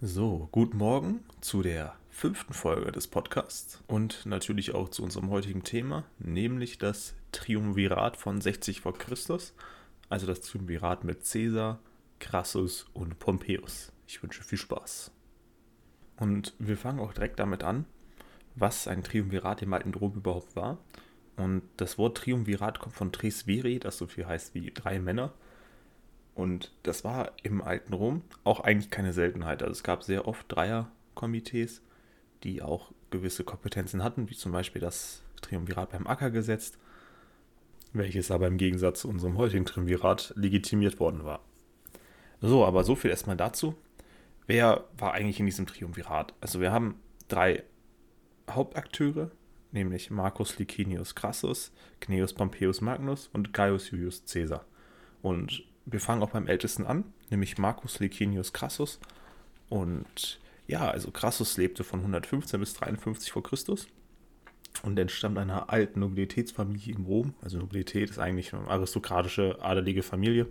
So, guten Morgen zu der fünften Folge des Podcasts und natürlich auch zu unserem heutigen Thema, nämlich das Triumvirat von 60 vor Christus, also das Triumvirat mit Caesar, Crassus und Pompeius. Ich wünsche viel Spaß. Und wir fangen auch direkt damit an, was ein Triumvirat im alten Rom überhaupt war. Und das Wort Triumvirat kommt von Tres Viri, das so viel heißt wie drei Männer. Und das war im alten Rom auch eigentlich keine Seltenheit. Also es gab sehr oft Dreierkomitees, die auch gewisse Kompetenzen hatten, wie zum Beispiel das Triumvirat beim Ackergesetz, welches aber im Gegensatz zu unserem heutigen Triumvirat legitimiert worden war. So, aber so viel erstmal dazu. Wer war eigentlich in diesem Triumvirat? Also wir haben drei Hauptakteure, nämlich Marcus Licinius Crassus, Gnaeus Pompeius Magnus und Gaius Julius Caesar. Und wir fangen auch beim Ältesten an, nämlich Marcus Licinius Crassus. Und ja, also Crassus lebte von 115 bis 53 vor Christus und entstammt einer alten Nobilitätsfamilie in Rom. Also Nobilität ist eigentlich eine aristokratische, adelige Familie.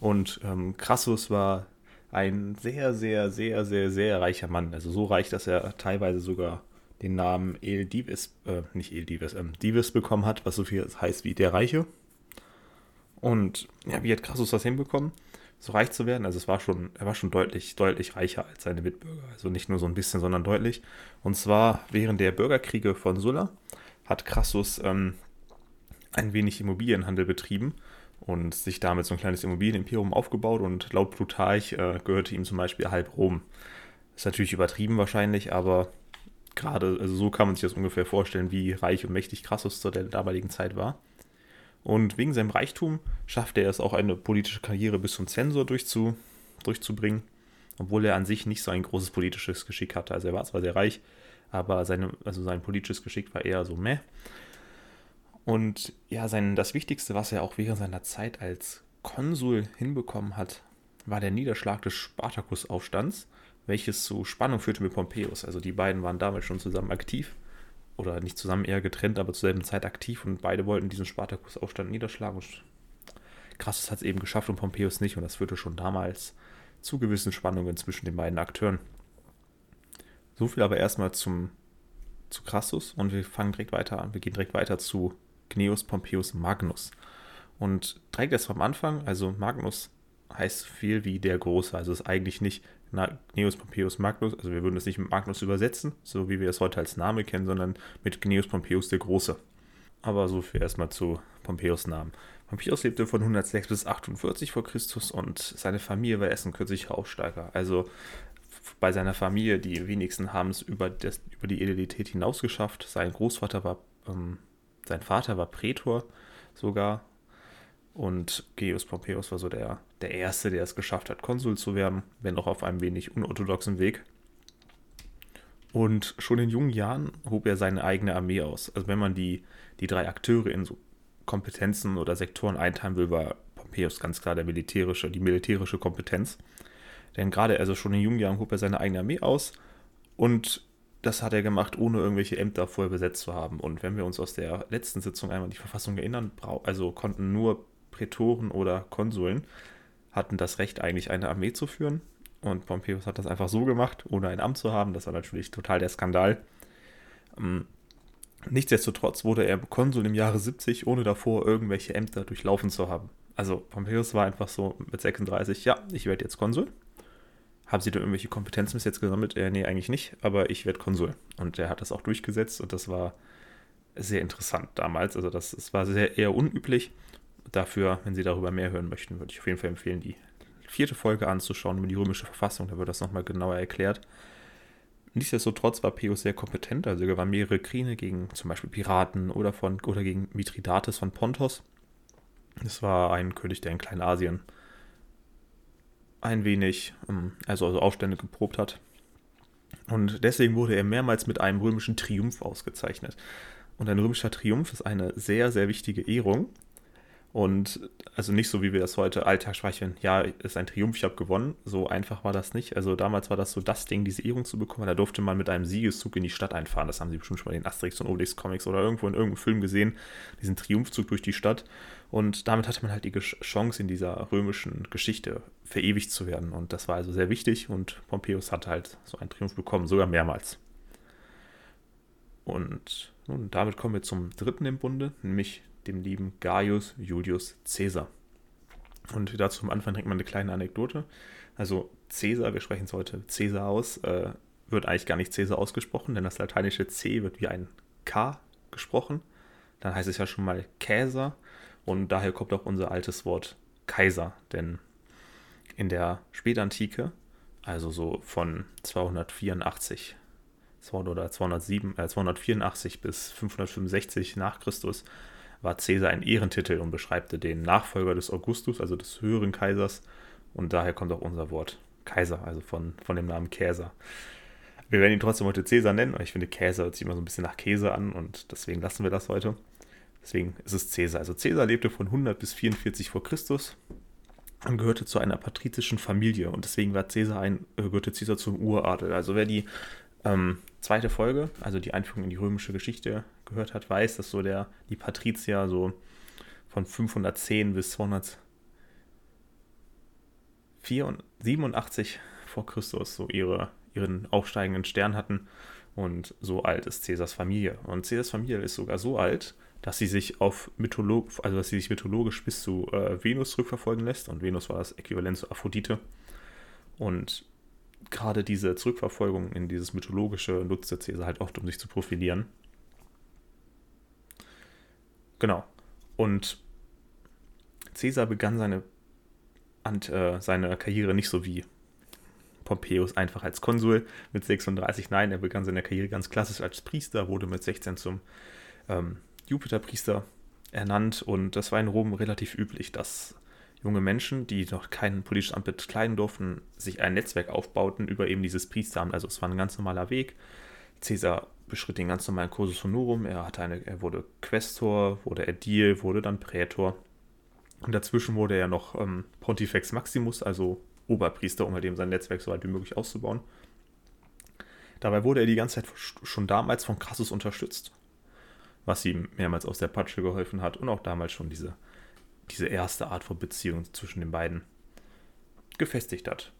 Und ähm, Crassus war ein sehr, sehr, sehr, sehr, sehr reicher Mann. Also so reich, dass er teilweise sogar den Namen El Divis, äh, nicht El Divis, ähm, Divis bekommen hat, was so viel heißt wie der Reiche. Und ja, wie hat Crassus das hinbekommen, so reich zu werden? Also es war schon, er war schon deutlich, deutlich reicher als seine Mitbürger. Also nicht nur so ein bisschen, sondern deutlich. Und zwar während der Bürgerkriege von Sulla hat Crassus ähm, ein wenig Immobilienhandel betrieben und sich damit so ein kleines Immobilienimperium aufgebaut und laut Plutarch äh, gehörte ihm zum Beispiel halb Rom. Ist natürlich übertrieben wahrscheinlich, aber gerade, also so kann man sich das ungefähr vorstellen, wie reich und mächtig Crassus zu der damaligen Zeit war. Und wegen seinem Reichtum schaffte er es auch eine politische Karriere bis zum Zensor durchzu, durchzubringen, obwohl er an sich nicht so ein großes politisches Geschick hatte. Also er war zwar sehr reich, aber seine, also sein politisches Geschick war eher so meh. Und ja, sein, das Wichtigste, was er auch während seiner Zeit als Konsul hinbekommen hat, war der Niederschlag des Spartakusaufstands, welches zu Spannung führte mit Pompeius. Also die beiden waren damals schon zusammen aktiv oder nicht zusammen eher getrennt, aber zur selben Zeit aktiv und beide wollten diesen Spartakusaufstand niederschlagen. Und Crassus hat es eben geschafft und Pompeius nicht und das führte schon damals zu gewissen Spannungen zwischen den beiden Akteuren. So viel aber erstmal zum, zu Crassus und wir fangen direkt weiter an. Wir gehen direkt weiter zu Gnaeus Pompeius Magnus. Und direkt erst am Anfang, also Magnus heißt viel wie der Große, also ist eigentlich nicht Gnaeus Pompeius Magnus, also wir würden es nicht mit Magnus übersetzen, so wie wir es heute als Name kennen, sondern mit Gnaeus Pompeius der Große. Aber so viel erstmal zu Pompeius Namen. Pompeius lebte von 106 bis 48 vor Christus und seine Familie war erst ein kürzlicher Aufsteiger. Also bei seiner Familie, die wenigsten haben es über, das, über die Edilität hinaus geschafft. Sein Großvater war, ähm, sein Vater war Prätor sogar und Gaius Pompeius war so der, der Erste, der es geschafft hat, Konsul zu werden, wenn auch auf einem wenig unorthodoxen Weg. Und schon in jungen Jahren hob er seine eigene Armee aus. Also wenn man die, die drei Akteure in so Kompetenzen oder Sektoren einteilen will, war Pompeius ganz klar der militärische, die militärische Kompetenz. Denn gerade also schon in jungen Jahren hob er seine eigene Armee aus und das hat er gemacht, ohne irgendwelche Ämter vorher besetzt zu haben. Und wenn wir uns aus der letzten Sitzung einmal die Verfassung erinnern, also konnten nur Prätoren oder Konsuln hatten das Recht, eigentlich eine Armee zu führen. Und Pompeius hat das einfach so gemacht, ohne ein Amt zu haben. Das war natürlich total der Skandal. Ähm, nichtsdestotrotz wurde er Konsul im Jahre 70, ohne davor irgendwelche Ämter durchlaufen zu haben. Also Pompeius war einfach so mit 36, ja, ich werde jetzt Konsul. Haben Sie da irgendwelche Kompetenzen bis jetzt gesammelt? Äh, nee, eigentlich nicht, aber ich werde Konsul. Und er hat das auch durchgesetzt und das war sehr interessant damals. Also das, das war sehr eher unüblich dafür, wenn Sie darüber mehr hören möchten, würde ich auf jeden Fall empfehlen, die vierte Folge anzuschauen über die römische Verfassung. Da wird das nochmal genauer erklärt. Nichtsdestotrotz war Pius sehr kompetent, also er gewann mehrere Kriege gegen zum Beispiel Piraten oder, von, oder gegen Mithridates von Pontos. Das war ein König, der in Kleinasien ein wenig, ähm, also, also Aufstände geprobt hat. Und deswegen wurde er mehrmals mit einem römischen Triumph ausgezeichnet. Und ein römischer Triumph ist eine sehr, sehr wichtige Ehrung, und also nicht so, wie wir das heute Alltag sprechen, ja, ist ein Triumph, ich habe gewonnen. So einfach war das nicht. Also damals war das so das Ding, diese Ehrung zu bekommen. Da durfte man mit einem Siegeszug in die Stadt einfahren. Das haben Sie bestimmt schon mal in den Asterix und Obelix Comics oder irgendwo in irgendeinem Film gesehen. Diesen Triumphzug durch die Stadt. Und damit hatte man halt die Chance, in dieser römischen Geschichte verewigt zu werden. Und das war also sehr wichtig und Pompeius hatte halt so einen Triumph bekommen, sogar mehrmals. Und nun, damit kommen wir zum dritten im Bunde, nämlich dem lieben Gaius Julius Caesar. Und dazu am Anfang direkt mal eine kleine Anekdote. Also Caesar, wir sprechen es heute Caesar aus, äh, wird eigentlich gar nicht Caesar ausgesprochen, denn das lateinische C wird wie ein K gesprochen. Dann heißt es ja schon mal Käser und daher kommt auch unser altes Wort Kaiser, denn in der Spätantike, also so von 284 oder 207, äh, 284 bis 565 nach Christus, war Caesar ein Ehrentitel und beschreibte den Nachfolger des Augustus, also des höheren Kaisers. Und daher kommt auch unser Wort Kaiser, also von, von dem Namen Käser. Wir werden ihn trotzdem heute Cäsar nennen, weil ich finde, Käse hört sich immer so ein bisschen nach Käse an und deswegen lassen wir das heute. Deswegen ist es Cäsar. Also Cäsar lebte von 100 bis 44 vor Christus und gehörte zu einer patrizischen Familie und deswegen war Cäsar ein, gehörte Cäsar zum Uradel. Also wer die ähm, zweite Folge, also die Einführung in die römische Geschichte gehört hat, weiß, dass so der, die Patrizier so von 510 bis 287 vor Christus so ihre ihren aufsteigenden Stern hatten. Und so alt ist Cäsars Familie. Und Cäsars Familie ist sogar so alt, dass sie sich auf Mytholog also dass sie sich mythologisch bis zu äh, Venus zurückverfolgen lässt. Und Venus war das Äquivalent zu Aphrodite. Und gerade diese Zurückverfolgung in dieses Mythologische nutzte Cäsar halt oft, um sich zu profilieren. Genau. Und Cäsar begann seine, äh, seine Karriere nicht so wie Pompeius einfach als Konsul mit 36. Nein, er begann seine Karriere ganz klassisch als Priester, wurde mit 16 zum ähm, Jupiterpriester ernannt und das war in Rom relativ üblich, dass junge Menschen, die noch kein politisches Amt bekleiden durften, sich ein Netzwerk aufbauten über eben dieses Priesteramt. Also es war ein ganz normaler Weg. Caesar beschritt den ganz normalen Cursus Honorum. Er, hatte eine, er wurde Questor, wurde Ädil, wurde dann Prätor. Und dazwischen wurde er noch ähm, Pontifex Maximus, also Oberpriester, um halt eben sein Netzwerk so weit wie möglich auszubauen. Dabei wurde er die ganze Zeit schon damals von Crassus unterstützt, was ihm mehrmals aus der Patsche geholfen hat und auch damals schon diese, diese erste Art von Beziehung zwischen den beiden gefestigt hat.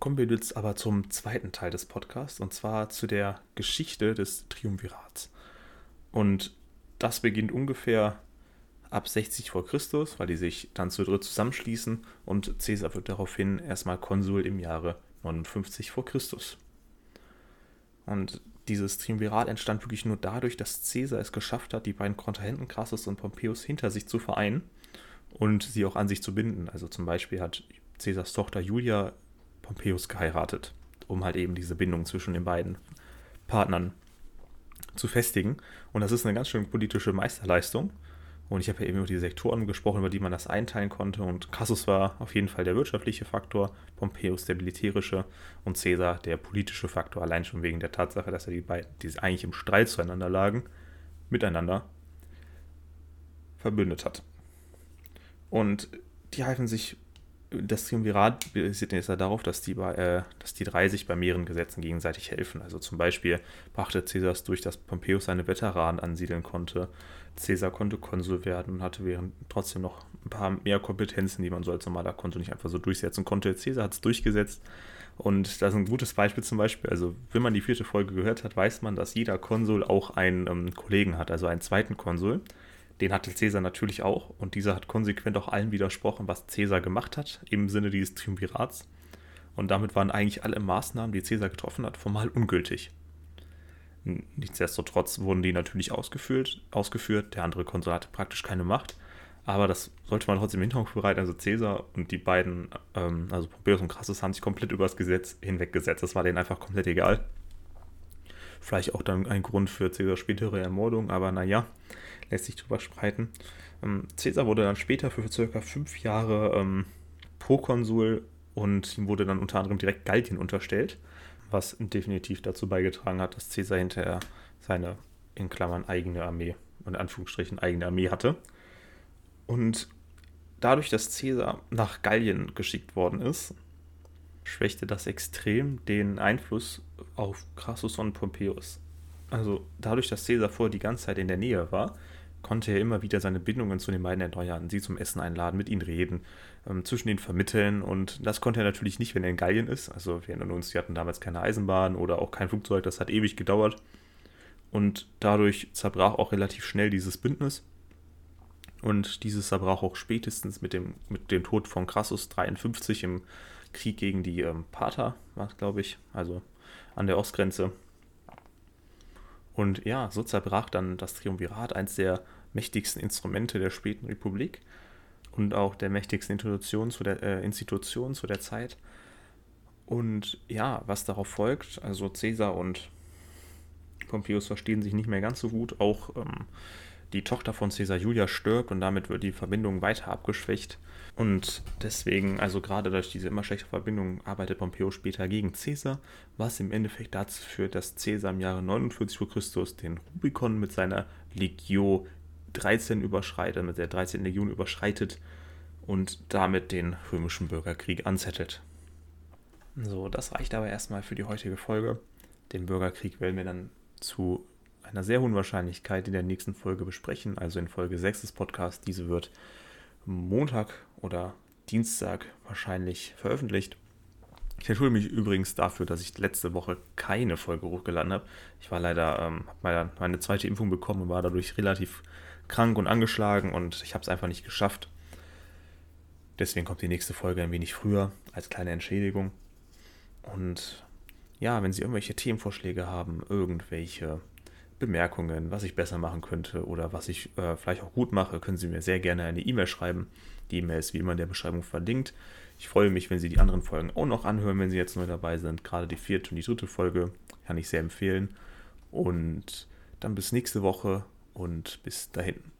Kommen wir jetzt aber zum zweiten Teil des Podcasts und zwar zu der Geschichte des Triumvirats. Und das beginnt ungefähr ab 60 vor Christus, weil die sich dann zu dritt zusammenschließen und Caesar wird daraufhin erstmal Konsul im Jahre 59 vor Christus. Und dieses Triumvirat entstand wirklich nur dadurch, dass Caesar es geschafft hat, die beiden Kontrahenten Crassus und Pompeius hinter sich zu vereinen und sie auch an sich zu binden. Also zum Beispiel hat Caesars Tochter Julia Pompeius geheiratet, um halt eben diese Bindung zwischen den beiden Partnern zu festigen. Und das ist eine ganz schön politische Meisterleistung. Und ich habe ja eben über die Sektoren gesprochen, über die man das einteilen konnte. Und Crassus war auf jeden Fall der wirtschaftliche Faktor, Pompeius der militärische und Caesar der politische Faktor, allein schon wegen der Tatsache, dass er die beiden, die eigentlich im Streit zueinander lagen, miteinander verbündet hat. Und die halfen sich, das Triumvirat basiert jetzt darauf, dass die, äh, dass die drei sich bei mehreren Gesetzen gegenseitig helfen. Also zum Beispiel brachte Caesars durch, dass Pompeius seine Veteranen ansiedeln konnte Caesar konnte Konsul werden und hatte während trotzdem noch ein paar mehr Kompetenzen, die man so als normaler Konsul nicht einfach so durchsetzen konnte. Caesar hat es durchgesetzt. Und das ist ein gutes Beispiel zum Beispiel. Also, wenn man die vierte Folge gehört hat, weiß man, dass jeder Konsul auch einen ähm, Kollegen hat, also einen zweiten Konsul. Den hatte Caesar natürlich auch. Und dieser hat konsequent auch allen widersprochen, was Caesar gemacht hat, im Sinne dieses Triumvirats. Und damit waren eigentlich alle Maßnahmen, die Caesar getroffen hat, formal ungültig. Nichtsdestotrotz wurden die natürlich ausgeführt, ausgeführt. Der andere Konsul hatte praktisch keine Macht. Aber das sollte man trotzdem im Hintergrund bereiten. Also Caesar und die beiden, ähm, also Pompeius und Crassus, haben sich komplett über das Gesetz hinweggesetzt. Das war denen einfach komplett egal. Vielleicht auch dann ein Grund für Caesars spätere Ermordung, aber naja, lässt sich drüber spreiten. Ähm, Caesar wurde dann später für circa fünf Jahre ähm, Prokonsul und ihm wurde dann unter anderem direkt Gallien unterstellt was definitiv dazu beigetragen hat, dass Caesar hinterher seine, in Klammern, eigene Armee, in Anführungsstrichen eigene Armee hatte. Und dadurch, dass Caesar nach Gallien geschickt worden ist, schwächte das extrem den Einfluss auf Crassus und Pompeius. Also dadurch, dass Caesar vorher die ganze Zeit in der Nähe war, konnte er immer wieder seine Bindungen zu den beiden erneuern, sie zum Essen einladen, mit ihnen reden, ähm, zwischen ihnen vermitteln. Und das konnte er natürlich nicht, wenn er in Gallien ist. Also wir erinnern uns, die hatten damals keine Eisenbahn oder auch kein Flugzeug, das hat ewig gedauert. Und dadurch zerbrach auch relativ schnell dieses Bündnis. Und dieses zerbrach auch spätestens mit dem, mit dem Tod von Crassus 53 im Krieg gegen die ähm, Pater, war glaube ich, also an der Ostgrenze. Und ja, so zerbrach dann das Triumvirat, eines der mächtigsten Instrumente der späten Republik und auch der mächtigsten Institution zu der, äh, Institution zu der Zeit. Und ja, was darauf folgt, also Caesar und Pompeius verstehen sich nicht mehr ganz so gut. Auch ähm, die Tochter von Caesar Julia stirbt und damit wird die Verbindung weiter abgeschwächt. Und deswegen, also gerade durch diese immer schlechte Verbindung, arbeitet Pompeo später gegen Caesar, was im Endeffekt dazu führt, dass Caesar im Jahre 49 vor Christus den Rubikon mit seiner Legio 13 überschreitet, mit der 13. Legion überschreitet und damit den römischen Bürgerkrieg anzettelt. So, das reicht aber erstmal für die heutige Folge. Den Bürgerkrieg werden wir dann zu einer sehr hohen Wahrscheinlichkeit in der nächsten Folge besprechen, also in Folge 6 des Podcasts. Diese wird Montag oder Dienstag wahrscheinlich veröffentlicht. Ich entschuldige mich übrigens dafür, dass ich letzte Woche keine Folge hochgeladen habe. Ich war leider, ähm, habe meine, meine zweite Impfung bekommen und war dadurch relativ krank und angeschlagen und ich habe es einfach nicht geschafft. Deswegen kommt die nächste Folge ein wenig früher als kleine Entschädigung. Und ja, wenn Sie irgendwelche Themenvorschläge haben, irgendwelche Bemerkungen, was ich besser machen könnte oder was ich äh, vielleicht auch gut mache, können Sie mir sehr gerne eine E-Mail schreiben. Die E-Mail ist wie immer in der Beschreibung verlinkt. Ich freue mich, wenn Sie die anderen Folgen auch noch anhören, wenn Sie jetzt neu dabei sind. Gerade die vierte und die dritte Folge kann ich sehr empfehlen. Und dann bis nächste Woche und bis dahin.